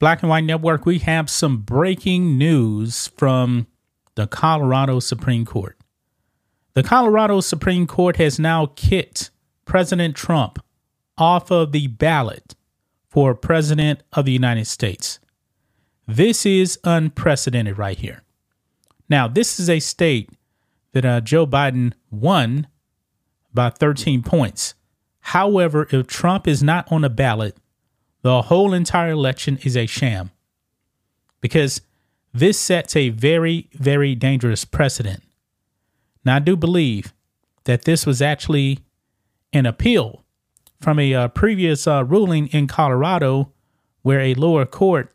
Black and White Network, we have some breaking news from the Colorado Supreme Court. The Colorado Supreme Court has now kicked President Trump off of the ballot for President of the United States. This is unprecedented right here. Now, this is a state that uh, Joe Biden won by 13 points. However, if Trump is not on the ballot, the whole entire election is a sham because this sets a very, very dangerous precedent. Now, I do believe that this was actually an appeal from a uh, previous uh, ruling in Colorado where a lower court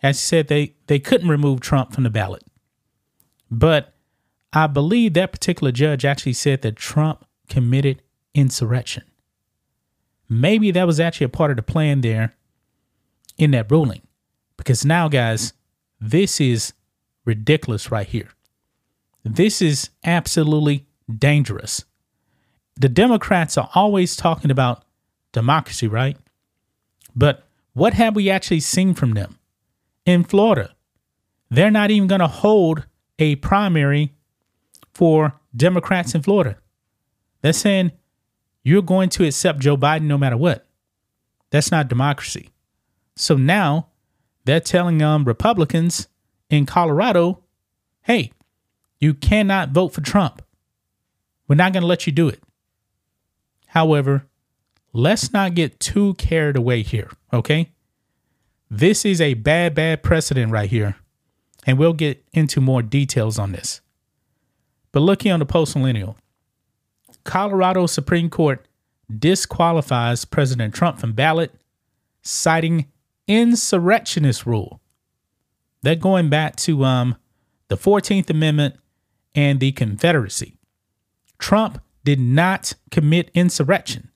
has said they, they couldn't remove Trump from the ballot. But I believe that particular judge actually said that Trump committed insurrection. Maybe that was actually a part of the plan there in that ruling. Because now, guys, this is ridiculous right here. This is absolutely dangerous. The Democrats are always talking about democracy, right? But what have we actually seen from them? In Florida, they're not even going to hold a primary for Democrats in Florida. They're saying you're going to accept Joe Biden no matter what. That's not democracy. So now they're telling um, Republicans in Colorado, hey, you cannot vote for Trump. We're not going to let you do it. However, let's not get too carried away here, okay? This is a bad, bad precedent right here. And we'll get into more details on this. But looking on the post millennial, Colorado Supreme Court disqualifies President Trump from ballot, citing insurrectionist rule. They're going back to um, the 14th Amendment and the Confederacy. Trump did not commit insurrection.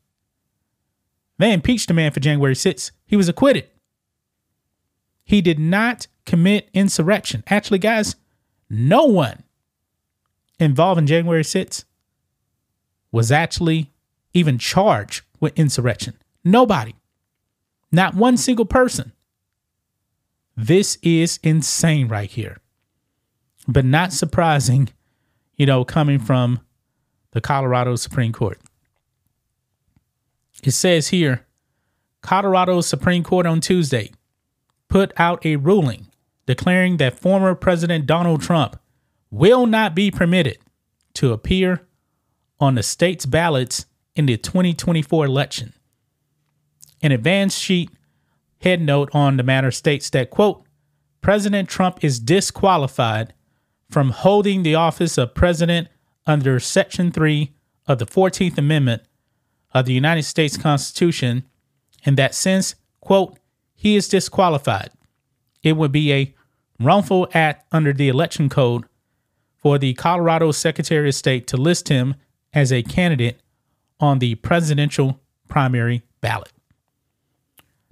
They impeached the man for January 6th. He was acquitted. He did not commit insurrection. Actually, guys, no one involved in January 6th was actually even charged with insurrection. Nobody. Not one single person. This is insane right here. But not surprising, you know, coming from the Colorado Supreme Court. It says here Colorado Supreme Court on Tuesday put out a ruling declaring that former President Donald Trump will not be permitted to appear on the state's ballots in the 2024 election. An advance sheet head note on the matter states that, quote, President Trump is disqualified from holding the office of president under Section 3 of the 14th Amendment of the United States Constitution, and that since, quote, he is disqualified, it would be a wrongful act under the election code for the Colorado Secretary of State to list him as a candidate on the presidential primary ballot.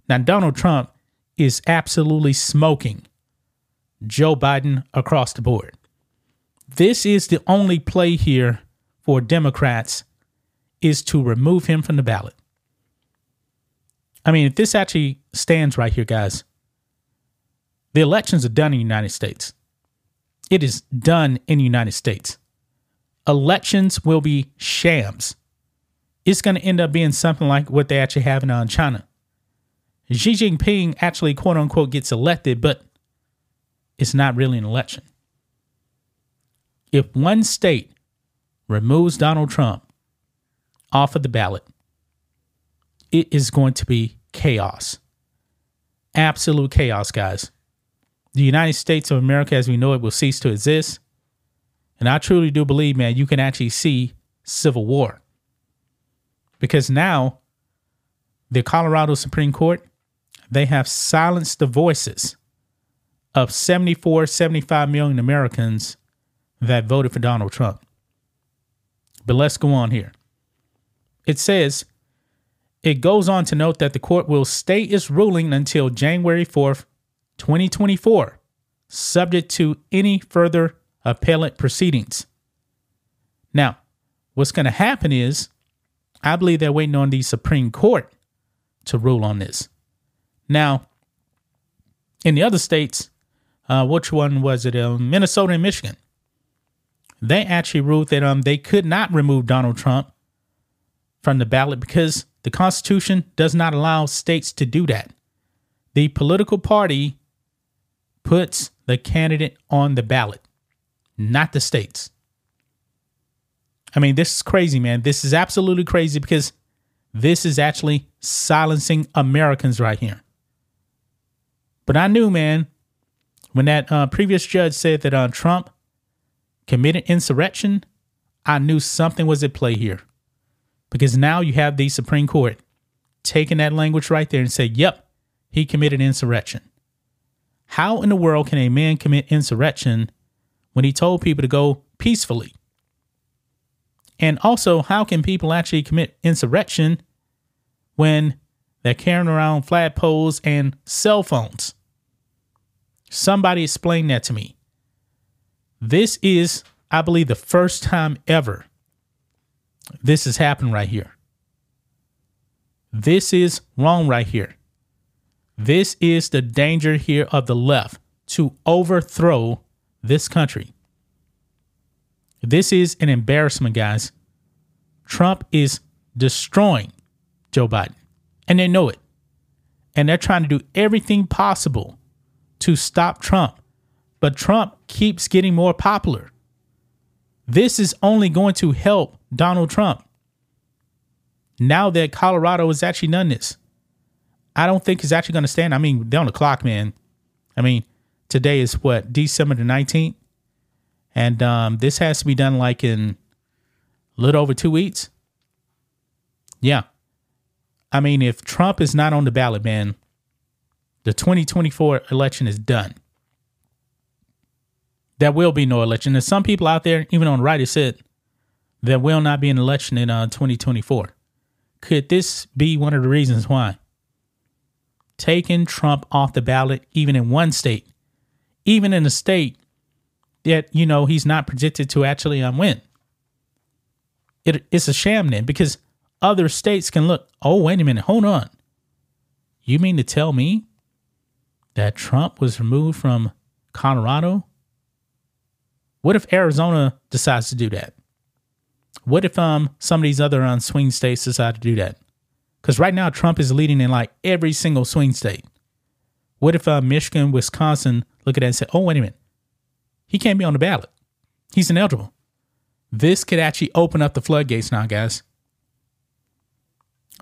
Now, Donald Trump is absolutely smoking Joe Biden across the board. This is the only play here for Democrats is to remove him from the ballot. I mean, if this actually stands right here, guys, the elections are done in the United States. It is done in the United States. Elections will be shams. It's going to end up being something like what they actually have in uh, China. Xi Jinping actually, quote unquote, gets elected, but it's not really an election. If one state removes Donald Trump off of the ballot, it is going to be chaos. Absolute chaos, guys. The United States of America as we know it will cease to exist. And I truly do believe, man, you can actually see civil war. Because now the Colorado Supreme Court, they have silenced the voices of 74, 75 million Americans that voted for Donald Trump. But let's go on here. It says, it goes on to note that the court will stay its ruling until January 4th, 2024, subject to any further appellate proceedings. Now, what's going to happen is, I believe they're waiting on the Supreme Court to rule on this. Now, in the other states, uh, which one was it? Um, Minnesota and Michigan. They actually ruled that um, they could not remove Donald Trump from the ballot because the Constitution does not allow states to do that. The political party puts the candidate on the ballot, not the states. I mean, this is crazy, man. This is absolutely crazy because this is actually silencing Americans right here. But I knew, man, when that uh, previous judge said that uh, Trump committed insurrection, I knew something was at play here. Because now you have the Supreme Court taking that language right there and say, yep, he committed insurrection. How in the world can a man commit insurrection when he told people to go peacefully? And also, how can people actually commit insurrection when they're carrying around flagpoles and cell phones? Somebody explain that to me. This is, I believe, the first time ever this has happened right here. This is wrong right here. This is the danger here of the left to overthrow this country. This is an embarrassment, guys. Trump is destroying Joe Biden, and they know it. And they're trying to do everything possible to stop Trump. But Trump keeps getting more popular. This is only going to help Donald Trump. Now that Colorado has actually done this, I don't think it's actually going to stand. I mean, they're on the clock, man. I mean, today is what, December the 19th? And um, this has to be done like in a little over two weeks. Yeah. I mean, if Trump is not on the ballot, man, the 2024 election is done. There will be no election. There's some people out there, even on the right, have said there will not be an election in uh, 2024. Could this be one of the reasons why? Taking Trump off the ballot, even in one state, even in a state that, you know, he's not predicted to actually um, win. It, it's a sham then because other states can look, oh, wait a minute, hold on. You mean to tell me that Trump was removed from Colorado? What if Arizona decides to do that? What if um some of these other um, swing states decide to do that? Because right now Trump is leading in like every single swing state. What if uh, Michigan, Wisconsin look at that and say, "Oh, wait a minute, he can't be on the ballot. He's ineligible." This could actually open up the floodgates now, guys.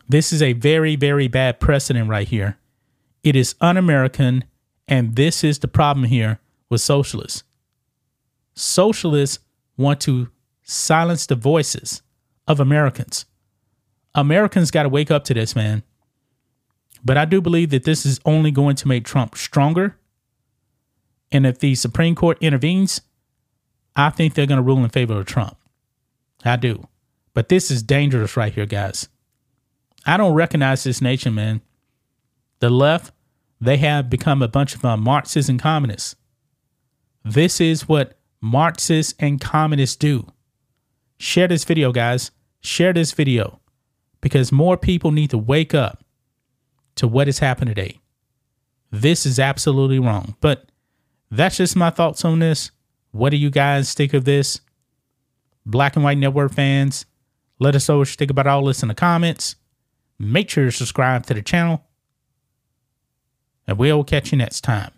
This is a very, very bad precedent right here. It is un American, and this is the problem here with socialists. Socialists want to silence the voices of Americans. Americans got to wake up to this, man. But I do believe that this is only going to make Trump stronger. And if the Supreme Court intervenes, I think they're going to rule in favor of Trump. I do. But this is dangerous right here, guys. I don't recognize this nation, man. The left, they have become a bunch of uh, Marxists and communists. This is what Marxists and communists do. Share this video, guys. Share this video because more people need to wake up to what has happened today. This is absolutely wrong. But that's just my thoughts on this. What do you guys think of this? Black and White Network fans, let us know what you think about all this in the comments. Make sure to subscribe to the channel. And we'll catch you next time.